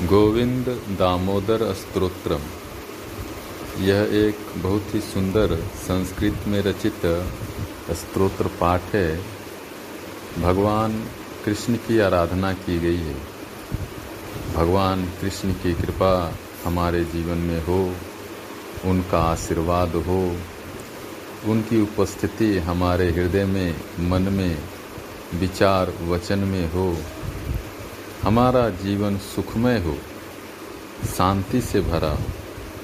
गोविंद दामोदर स्तोत्रम यह एक बहुत ही सुंदर संस्कृत में रचित स्त्रोत्र पाठ है। भगवान कृष्ण की आराधना की गई है। भगवान कृष्ण की कृपा हमारे जीवन में हो, उनका आशीर्वाद हो, उनकी उपस्थिति हमारे हृदय में, मन में, विचार वचन में हो। हमारा जीवन सुखमय हो, शांति से भरा हो,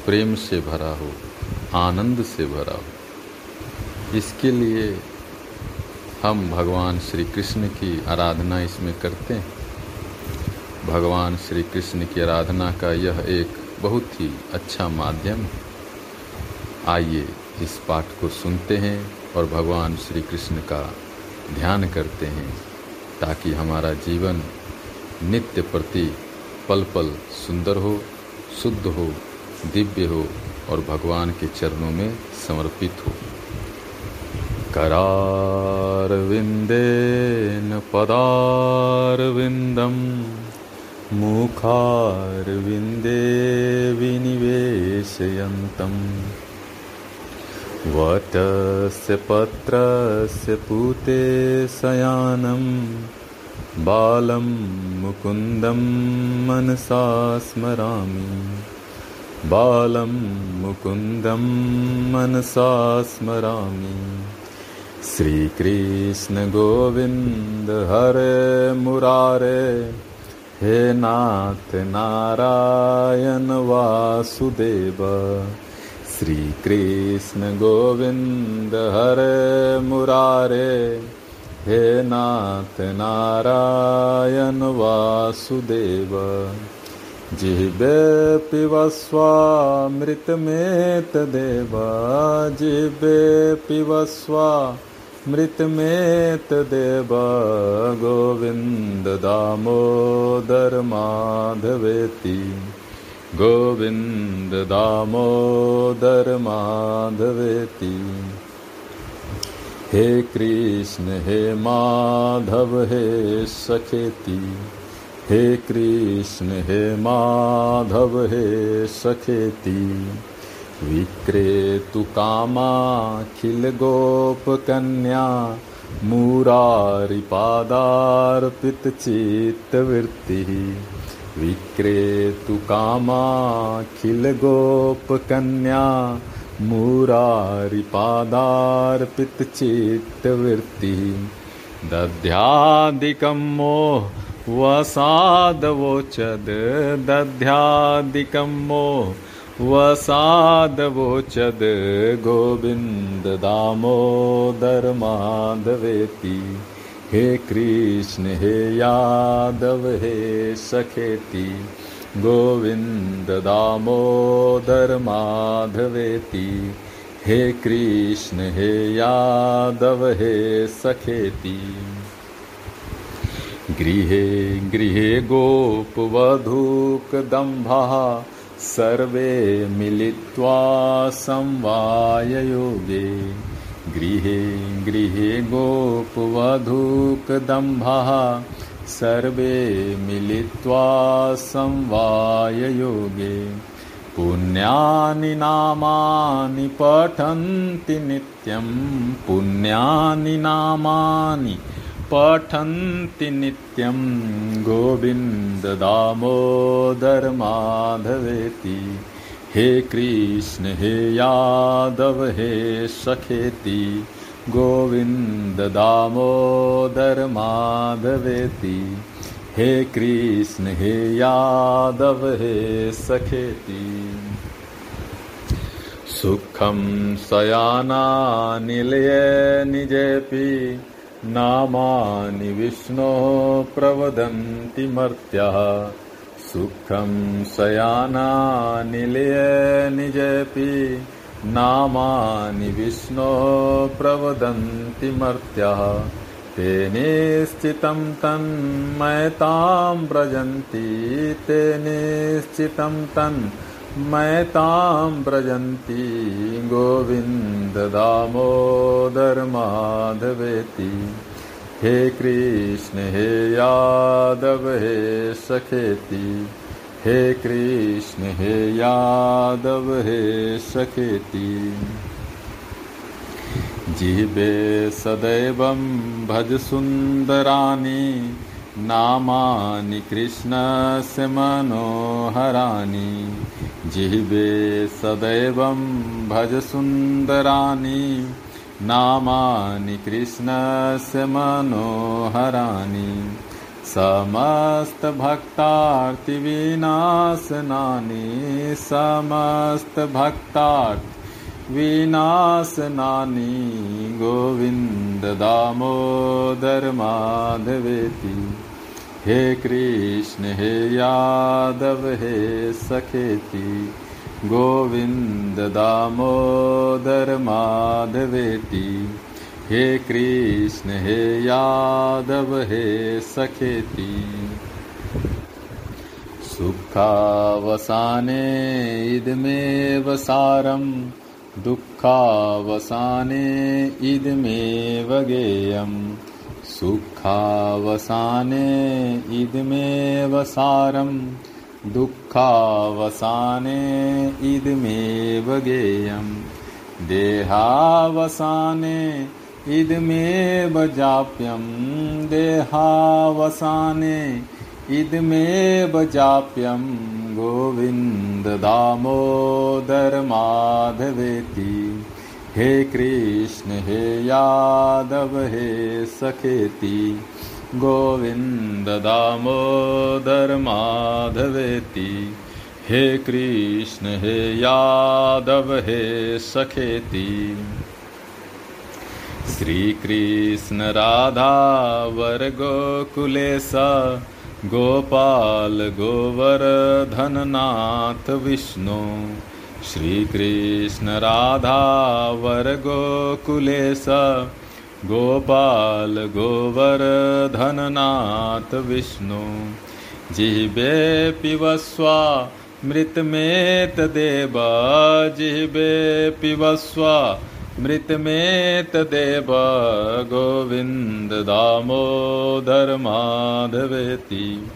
प्रेम से भरा हो, आनंद से भरा हो। इसके लिए हम भगवान श्री कृष्ण की आराधना इसमें करते हैं। भगवान श्री कृष्ण की आराधना का यह एक बहुत ही अच्छा माध्यम है। आइए इस पाठ को सुनते हैं और भगवान श्री कृष्ण का ध्यान करते हैं ताकि हमारा जीवन नित्य प्रति पल पल सुंदर हो, शुद्ध हो, दिव्य हो और भगवान के चरणों में समर्पित हो। करारविन्देन पदारविन्दं मुखारविन्दे विनिवेशयन्तम्। वटस्य, पत्रस्य, पूते शयानम् बालं मुकुन्दं मनसा स्मरामि। बालं मुकुन्दं मनसा स्मरामि। श्रीकृष्णगोविन्द हरे मुरारे, हे नाथ नारायण वासुदेव। श्रीकृष्णगोविन्द हरे मुरारे हे नाथ नारायण वासुदेव जिह्वे पिबस्वामृतमेतदेव जिह्वे पिबस्वामृतमेतदेव गोविन्द दामोदर माधवेति गोविन्द दामोदर माधवेति। हे कृष्ण, हे माधव, हे सखेती। हे कृष्ण, हे माधव, हे सखेती। विक्रेतु कामाखिल गोप कन्या मुरारिपादार्पित चित्तवृत्ति विक्रेतु कामाखिल गोप कन्या मुरारिपादार्पितचित्तवृत्तिः दध्यादिकं मोह वसादवोचद। दध्यादिकं मोह वसादवोचद। गोविन्द हे कृष्ण हे यादव हे सखेति। गोविन्द दामोदर माधवेति, हे कृष्ण, हे यादव, हे सखेति। गृहे गृहे गोपवधूकदम्भः, सर्वे मिलित्वा संवाययोगे। गृहे गृहे गोपवधूकदम्भः सर्वे मिलित्वा संवाययोगे। पुण्यानि नामानि पठन्ति नित्यं। पुण्यानि नामानि पठन्ति नित्यं। गोविन्ददामोदर माधवेति हे कृष्ण, हे यादव, हे सखेति। गोविन्द दामोदर माधवेति, हे कृष्ण, हे यादव, हे सखेति। सुखं शयानानिलय निजेऽपि नामानि विष्णो प्रवदन्ति मर्त्याः। सुखं शयानानिलय निजेऽपि नामानि विष्णो प्रवदन्ति मर्त्याः। ते निश्चितं तन्मयतां व्रजन्ति। ते निश्चितं तन्मयतां व्रजन्ति। गोविन्द दामोदर माधवेति। हे कृष्ण, हे यादव, हे सखेति। हे कृष्ण, हे यादव, हे सखेती। जिह्वे सदैवं भज सुन्दराणि, नामानि कृष्णस्य मनोहराणि। जिह्वे सदैवं भज सुन्दराणि, नामानि कृष्णस्य मनोहराणि। समस्तभक्तार्तिविनाशनानि समस्तभक्तार्थ विनाशनानि, गोविन्द दामोदर माधवेति। हे कृष्ण, हे यादव, हे सखेति, गोविन्द दामोदर माधवेति। हे कृष्ण, हे यादव, हे सखेति, सुखावसाने इदमेव सारम् दुःखावसाने इदमेव गेयम् सुखावसाने इदमेव सारम् दुःखावसाने इदमेव गेयम् देहावसाने इदमेव जाप्यम् देहावसाने। इदमेव जाप्यं गोविन्द दामोदर माधवेति। हे कृष्ण, हे यादव, हे सखेति। गोविन्द दामोदर माधवेति। हे कृष्ण, हे यादव, हे सखेति। श्रीकृष्ण राधा वर गोकुलेश गोपाल गोवर्धननाथ विष्णु। श्रीकृष्ण राधा वर गोकुलेश गोपाल गोवर्धननाथ विष्णु। जिह्वे पिबस्वा मृतमेतदेव जिह्वे पिबस्वा मृतमेतदेव गोविन्द दामोदर माधवेति।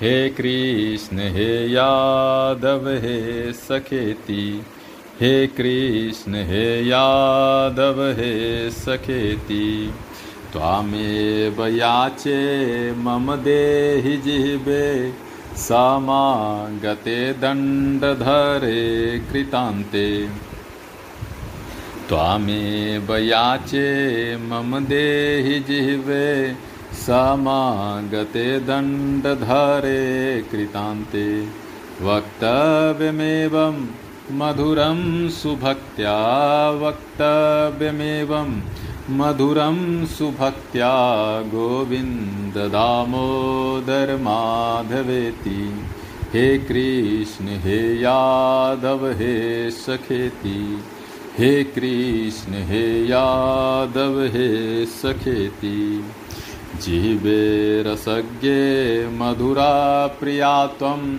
हे कृष्ण, हे यादव, हे सखेति। हे कृष्ण, हे यादव, हे सखेति। त्वामेव याचे मम देहि जिह्वे। समागते दण्डधरे कृतान्ते। त्वामेव याचे मम देहि जिह्वे समागते दण्डधरे कृतान्ते। वक्तव्यमेवं मधुरं सुभक्त्या वक्तव्यमेवं मधुरं सुभक्त्या गोविन्द दामोदर माधवेति। हे कृष्ण, हे यादव, हे सखेति। हे कृष्ण, हे यादव, हे सखेती जिह्वे रसज्ञे, मधुरा, प्रिया त्वं,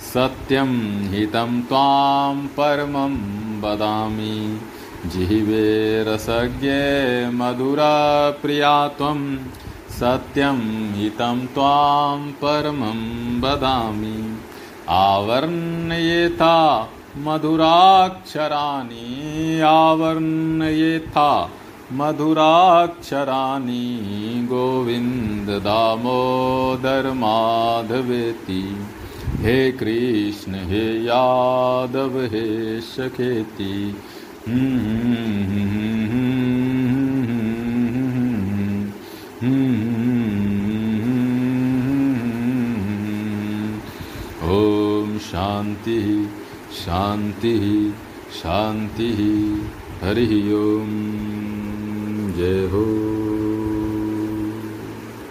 सत्यं हितं त्वां परमं वदामि। जिह्वे रसज्ञे, मधुरा, प्रिया त्वं, सत्यं हितं त्वां परमं वदामि। आवर्णयेथा मधुराक्षराणि आवर्णयेथा मधुराक्षराणि गोविन्द दामोदर माधवेति। हे कृष्ण हे यादव हे सखेति। ॐ शान्तिः शान्तिः शांति हरि ओम। जय हो।